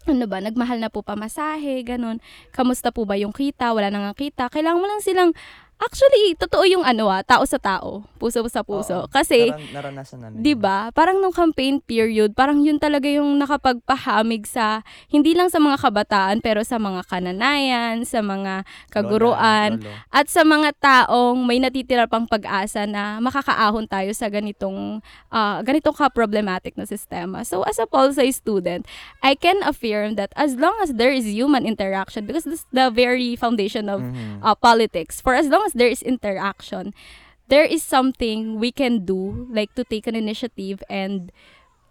ano ba, nagmahal na po pamasahe, ganun. Kamusta po ba yung kita? Wala nang kita. Kailangan mo lang silang, actually, totoo yung ano ah, tao sa tao, puso sa puso. Oo. Kasi, Naran- naranasan namin. 'di ba? Parang nung campaign period, parang yun talaga yung nakapagpahamig sa hindi lang sa mga kabataan pero sa mga kananayan, sa mga kaguruan, Lola, lolo. at sa mga taong may natitira pang pag-asa na makakaahon tayo sa ganitong ah, ganitong ka-problematic na sistema. So as a pol sci student, I can affirm that as long as there is human interaction because this is the very foundation of Mhm. uh, politics, for as long as there is interaction, there is something we can do, like to take an initiative and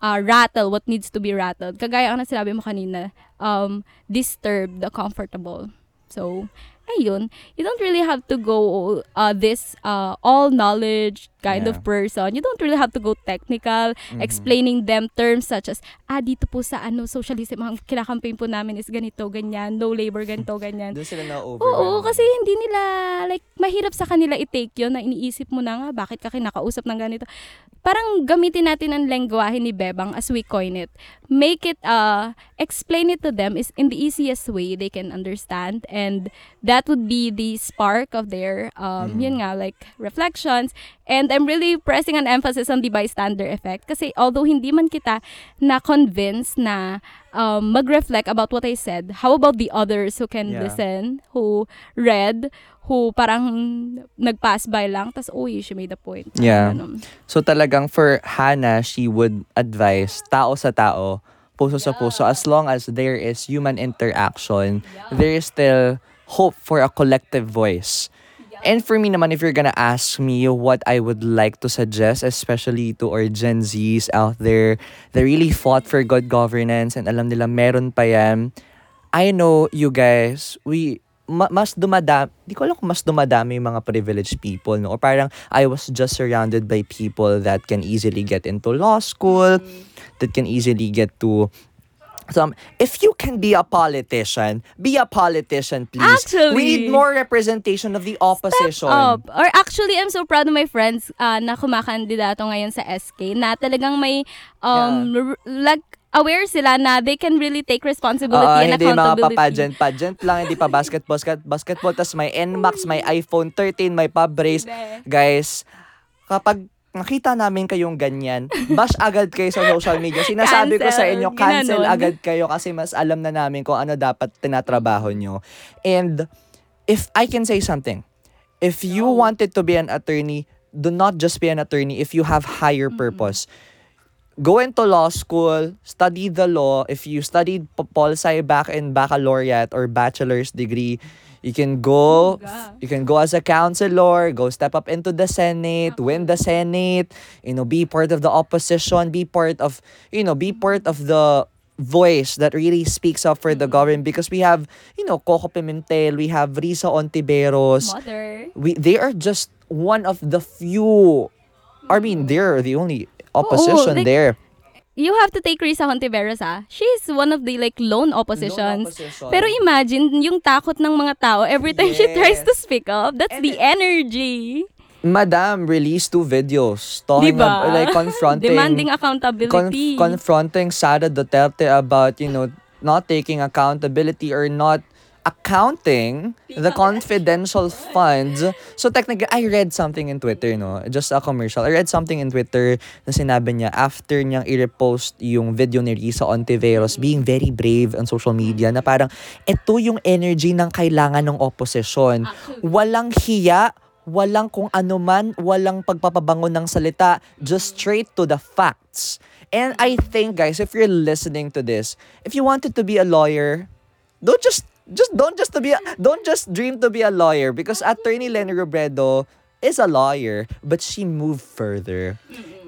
uh, rattle what needs to be rattled. Kagaya ang sinabi mo kanina, um, disturb the comfortable. So, ayun, you don't really have to go uh, this uh, all knowledge kind Yeah. of person. You don't really have to go technical, Mhm. explaining them terms such as, ah, dito po sa ano, socialism, ang kinakampaign po namin is ganito, ganyan, no labor, ganito, ganyan. Doon sila na-over. Oo, kasi hindi nila, like, mahirap sa kanila i-take yun na iniisip mo na nga, bakit ka kinakausap ng ganito. Parang gamitin natin ang lengguwahe ni Bebang as we coin it. Make it, uh, explain it to them is in the easiest way they can understand and that would be the spark of their, um, Mhm. yun nga, like, reflections. And I'm really pressing an emphasis on the bystander effect kasi although hindi man kita na-convince na um, mag-reflect about what I said, how about the others who can Yeah. listen, who read, who parang nag-pass by lang, tas uy, she made a point. Yeah. ganun. So talagang for Hannah, she would advise tao sa tao, puso sa puso, as long as there is human interaction, there is still hope for a collective voice. And for me naman, if you're gonna ask me what I would like to suggest, especially to our Gen Zs out there that really fought for good governance and alam nila meron pa yan, I know you guys, we, ma- mas dumadami, di ko alam kung mas dumadami yung mga privileged people, no? Or parang I was just surrounded by people that can easily get into law school, that can easily get to some if you can be a politician, be a politician, please. Actually, we need more representation of the opposition. up. Or actually, I'm so proud of my friends uh, na kumakandidato ngayon sa SK na talagang may um, r- like, aware sila na they can really take responsibility Oo, and hindi mga accountability. pa-pageant, pageant lang, hindi pa basketball, basket, basketball, tas may NMAX, may iPhone 13, may pub race. Hindi. Guys, kapag nakita namin kayong ganyan, bash agad kayo sa social media. Sinasabi ko sa Cancel. inyo, cancel Ginanon. agad kayo kasi mas alam na namin kung ano dapat tinatrabaho nyo. And if I can say something, if you wanted to be an attorney, do not just be an attorney if you have higher purpose. Go into law school, study the law. If you studied p- pol sci back in baccalaureate or bachelor's degree, you can go you can go as a counselor, go step up into the Senate, win the Senate, you know, be part of the opposition, be part of, you know, be part of the voice that really speaks up for the mm-hmm. government because we have, you know, Coco Pimentel, we have Risa Ontiveros. Mother. We they are just one of the few I mean, mm-hmm. they're the only opposition like, there. You have to take Risa Hontiveros ah. She's one of the like lone oppositions. opposition. Pero imagine yung takot ng mga tao every time she tries Yes. to speak up. That's And the energy. Madam released two videos talking Diba? about, like confronting Demanding conf- accountability. confronting Sara Duterte about, you know, not taking accountability or not accounting the confidential funds. So technically, I read something in Twitter, no? Just a commercial. I read something in Twitter na sinabi niya after niyang i-repost yung video ni Risa Ontiveros being very brave on social media na parang ito yung energy ng kailangan ng opposition. Walang hiya, walang kung ano man, walang pagpapabango ng salita, just straight to the facts. And I think guys, if you're listening to this, if you wanted to be a lawyer, don't just just don't just to be a, don't just dream to be a lawyer because attorney Lenny Robredo is a lawyer, but she moved further.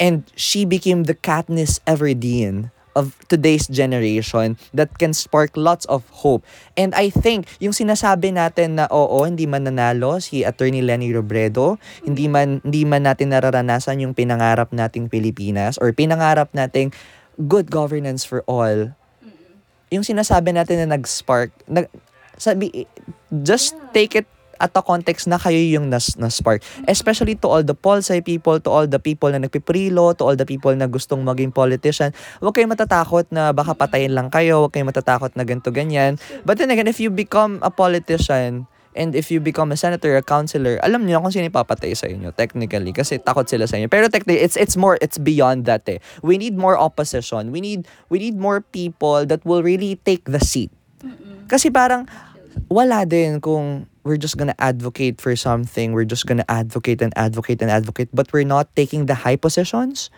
And she became the Katniss Everdeen of today's generation that can spark lots of hope. And I think yung sinasabi natin na oo, hindi man nanalo si Attorney Lenny Robredo, hindi man hindi man natin nararanasan yung pinangarap nating Pilipinas or pinangarap nating good governance for all. Yung sinasabi natin na nag-spark, nag, sabi, just take it at the context na kayo yung nas, na-spark. Especially to all the Polsay people, to all the people na nagpiprilo, to all the people na gustong maging politician. Huwag kayong matatakot na baka patayin lang kayo. Huwag kayong matatakot na ganito, ganyan. But then again, if you become a politician, And if you become a senator, a councilor, alam niyo kung sino ipapatay sa inyo technically kasi takot sila sa inyo. Pero technically, it's it's more it's beyond that eh. We need more opposition. We need we need more people that will really take the seat. Kasi parang wala din kung we're just gonna advocate for something, we're just gonna advocate and advocate and advocate, but we're not taking the high positions,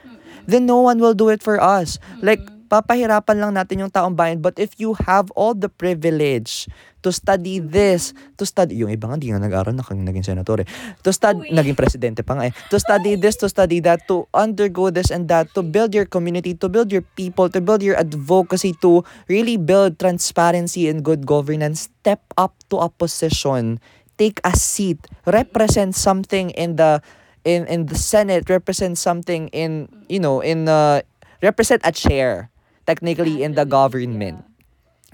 then no one will do it for us. Like, papahirapan lang natin yung taong bayan. But if you have all the privilege to study this, to study, yung iba nga hindi nga nag-aral, nakang naging senator eh. To study, naging presidente pa nga eh. To study this, to study that, to undergo this and that, to build your community, to build your people, to build your advocacy, to really build transparency and good governance. Step up to a position. Take a seat. Represent something in the in in the Senate. Represent something in you know in uh, represent a chair technically in the government.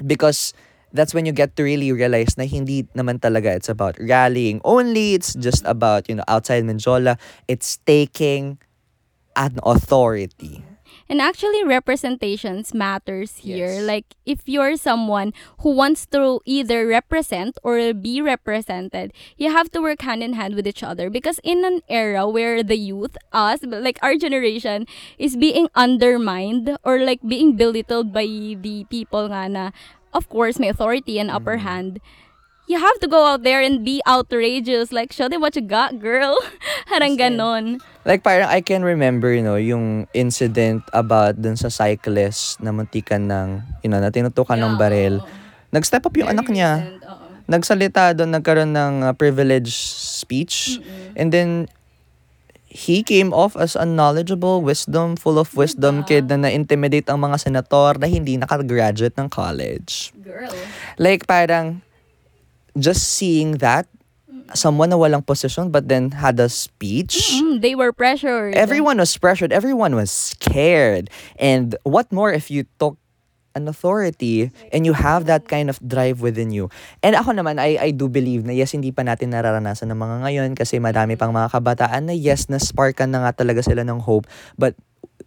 Because that's when you get to really realize na hindi naman talaga it's about rallying only it's just about you know outside Menjola it's taking an authority And actually, representations matters here. Yes. Like, if you're someone who wants to either represent or be represented, you have to work hand in hand with each other. Because in an era where the youth, us, like our generation, is being undermined or like being belittled by the people nga na, of course, may authority and upper Mm. hand, you have to go out there and be outrageous. Like, show them what you got, girl. Harang ganon. like parang I can remember you know yung incident about dun sa cyclist na muntikan ng you know na tinutukan ng baril nag-step up yung anak niya nagsalita doon, nagkaroon ng uh, privilege speech. And then, he came off as a knowledgeable, wisdom, full of wisdom kid na na-intimidate ang mga senator na hindi nakagraduate ng college. Girl. Like, parang, just seeing that, someone na walang position but then had a speech, Mm, they were pressured. everyone was pressured, everyone was scared. And what more if you took an authority and you have that kind of drive within you. And ako naman, I, I do believe na yes, hindi pa natin nararanasan ng mga ngayon kasi madami pang mga kabataan na yes, na-sparkan na nga talaga sila ng hope but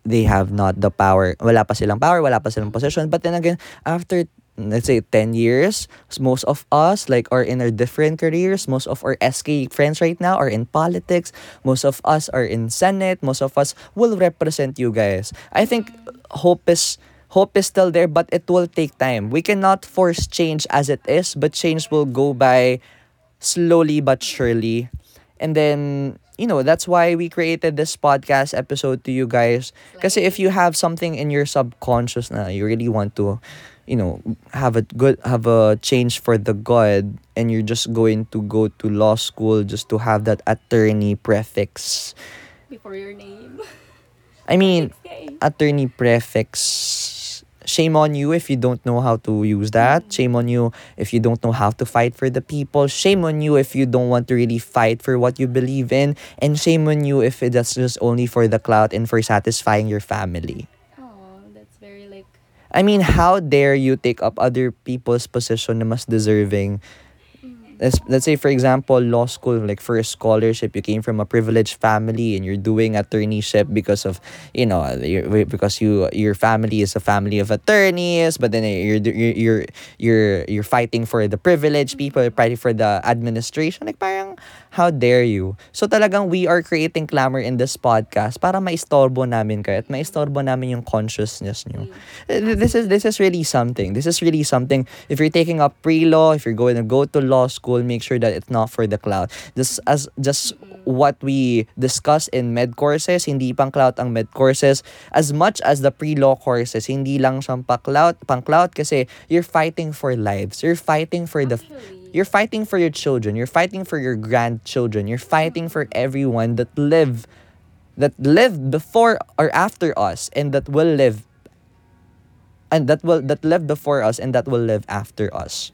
they have not the power. Wala pa silang power, wala pa silang position. But then again, after let's say 10 years, most of us like are in our different careers. Most of our SK friends right now are in politics. Most of us are in Senate. Most of us will represent you guys. I think hope is hope is still there, but it will take time. We cannot force change as it is, but change will go by slowly but surely. And then, you know, that's why we created this podcast episode to you guys. because if you have something in your subconscious na you really want to, you know, have a good, have a change for the good, and you're just going to go to law school just to have that attorney prefix. Before your name. I mean, attorney prefix. Shame on you if you don't know how to use that. Mm. Shame on you if you don't know how to fight for the people. Shame on you if you don't want to really fight for what you believe in. And shame on you if that's just only for the clout and for satisfying your family. Oh, that's very like I mean, how dare you take up other people's position na mas deserving? Let's, let's say, for example, law school, like for a scholarship, you came from a privileged family and you're doing attorneyship because of, you know, because you your family is a family of attorneys, but then you're you're you're you're, you're fighting for the privileged people, fighting for the administration. Like, parang, how dare you? So talagang we are creating clamor in this podcast para maistorbo namin kayo at maistorbo namin yung consciousness nyo. Uh, This is this is really something. This is really something. If you're taking up pre-law, if you're going to go to law school, make sure that it's not for the cloud. Just as just what we discuss in med courses, hindi pang cloud ang med courses. As much as the pre-law courses, hindi lang siyang pa cloud, pang cloud kasi you're fighting for lives. You're fighting for the You're fighting for your children. You're fighting for your grandchildren. You're fighting for everyone that live that lived before or after us and that will live and that will that lived before us and that will live after us.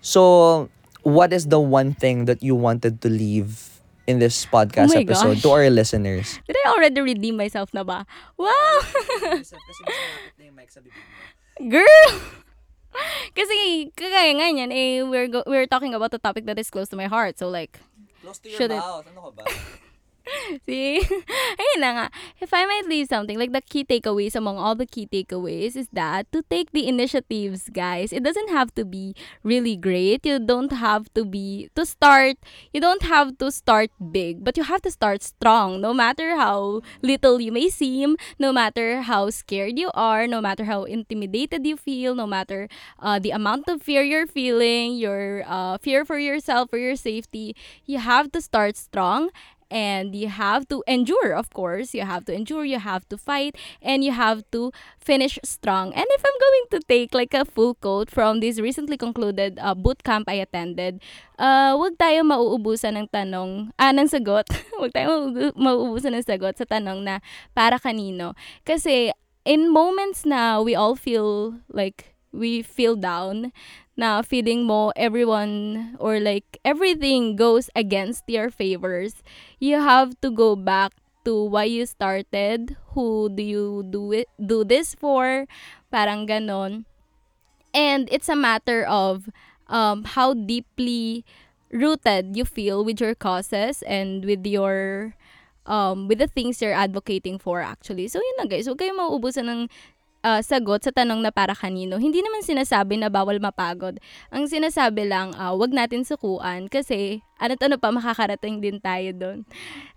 So, what is the one thing that you wanted to leave in this oh podcast Oh episode gosh. to our listeners? Did I already redeem myself na ba? Wow! Girl! Kasi, kagaya nga yan, eh, we're, go- we're talking about a topic that is close to my heart. So, like, Close to your Should it- Ano ka ba? See? Ayun na nga. If I might leave something, like the key takeaways among all the key takeaways is that to take the initiatives, guys, it doesn't have to be really great. You don't have to be, to start, you don't have to start big, but you have to start strong. No matter how little you may seem, no matter how scared you are, no matter how intimidated you feel, no matter uh, the amount of fear you're feeling, your uh, fear for yourself, for your safety, you have to start strong and you have to endure of course. You have to endure you have to fight and you have to finish strong. And if i'm going to take like a full quote from this recently concluded uh, boot camp i attended uh, wag tayo mauubusan ng tanong ah ng sagot. Wag tayo mauubu- mauubusan ng sagot sa tanong na para kanino. Kasi in moments na we all feel like we feel down na feeling mo everyone or like everything goes against your favors, you have to go back to why you started, who do you do it do this for, parang ganon. And it's a matter of um, how deeply rooted you feel with your causes and with your um, with the things you're advocating for actually. So yun na guys, huwag kayong mauubusan ng uh, sagot sa tanong na para kanino. Hindi naman sinasabi na bawal mapagod. Ang sinasabi lang, uh, wag natin sukuan kasi ano't ano pa, makakarating din tayo doon.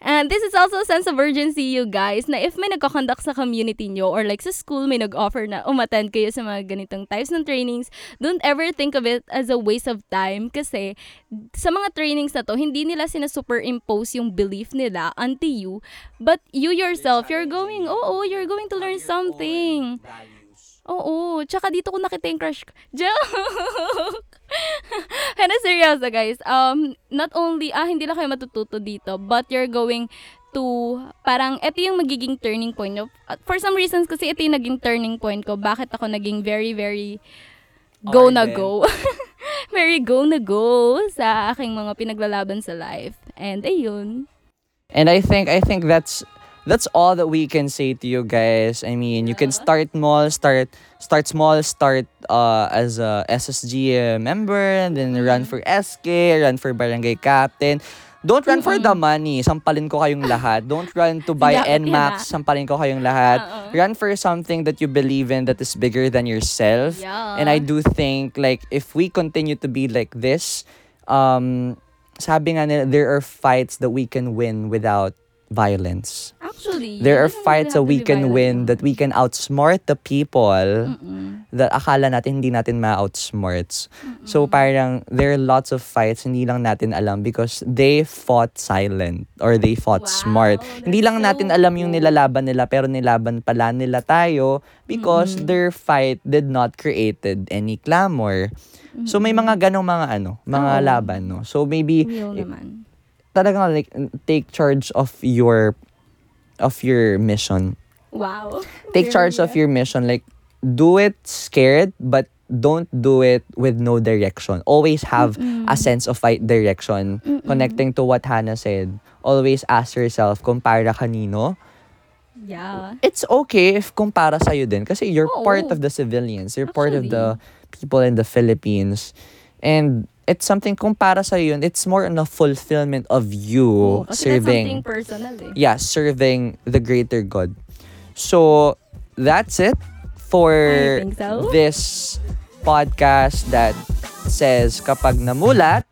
And this is also a sense of urgency, you guys, na if may nagkakonduct sa community nyo or like sa school, may nag-offer na umattend kayo sa mga ganitong types ng trainings, don't ever think of it as a waste of time kasi sa mga trainings na to, hindi nila sinasuperimpose yung belief nila onto you, but you yourself, you're going, oo, you're going to learn something. Oo, tsaka dito ko nakita yung crush ko. Joke! Pero seryoso guys, um, not only, ah, hindi lang kayo matututo dito, but you're going to, parang, ito yung magiging turning point. At For some reasons, kasi ito yung naging turning point ko, bakit ako naging very, very go na Ardent. go. very go na go sa aking mga pinaglalaban sa life. And ayun. And I think I think that's that's all that we can say to you guys. I mean, you can start small, start start small, start uh, as a SSG member, and then run for SK, run for barangay captain. Don't run for the money. Sampalin ko kayong lahat. Don't run to buy yun NMAX. ah. Sampalin ko kayong lahat. Oo. Run for something that you believe in that is bigger than yourself. Yeah. And I do think like if we continue to be like this, um, sabi nga nila, there are fights that we can win without violence. Actually, There are fights that we can win, that we can outsmart the people Mm-mm. that akala natin hindi natin ma-outsmart. So parang there are lots of fights hindi lang natin alam because they fought silent or they fought Wow, smart. Hindi lang so natin alam yung nilalaban nila pero nilaban pala nila tayo because Mm-mm. their fight did not created any clamor. So may mga ganong mga ano, mga Oo. laban no. So maybe Real naman. Talagang like take charge of your of your mission. Wow. Take charge of your mission like do it scared but don't do it with no direction. Always have a sense of right direction. Connecting to what Hannah said, always ask yourself kung para kanino. Yeah. It's okay if kung para sa'yo din kasi you're Oo. part of the civilians. You're part of the people in the Philippines. And it's something kung para sa'yo yun, it's more on a fulfillment of you kasi that's serving something personal eh. yeah, serving the greater good. So that's it for so. this podcast that says kapag namulat,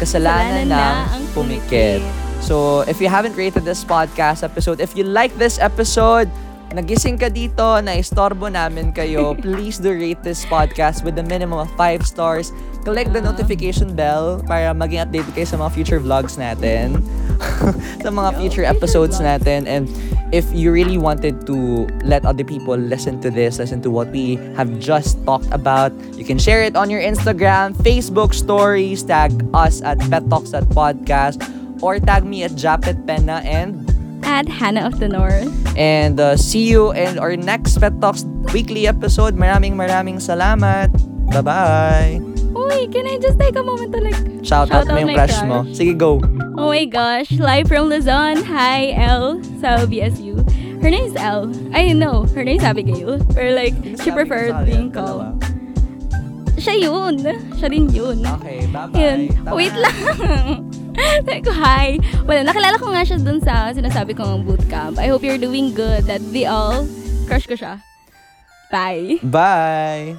kasalanan Kasalanan na na ang pumikit. pumikit. So if you haven't rated this podcast episode, if you like this episode, nagising ka dito, na istorbo namin kayo, please do rate this podcast with a minimum of 5 stars. Click the notification bell para maging updated kayo sa mga future vlogs natin. sa mga future episodes natin. And if you really wanted to let other people listen to this, listen to what we have just talked about, you can share it on your Instagram, Facebook stories, tag us at Pet Talks at Podcast, or tag me at Japet Penna and At Hannah of the North. and uh, see you in our next Pet Talks weekly episode. Maraming maraming salamat. Bye-bye. Uy, can I just take a moment to like... Shout, out Shout mo out yung my crush mo. Sige, go. Oh my gosh, live from Luzon. Hi, Elle sa BSU. Her name's Elle. I know, her name's Abigail. Or like, she preferred being called. siya yun. Siya din yun. Okay, bye-bye. Yun. Wait lang. Sabi ko, hi. Well, nakilala ko nga siya dun sa sinasabi kong bootcamp. I hope you're doing good. That they all crush ko siya. Bye. Bye!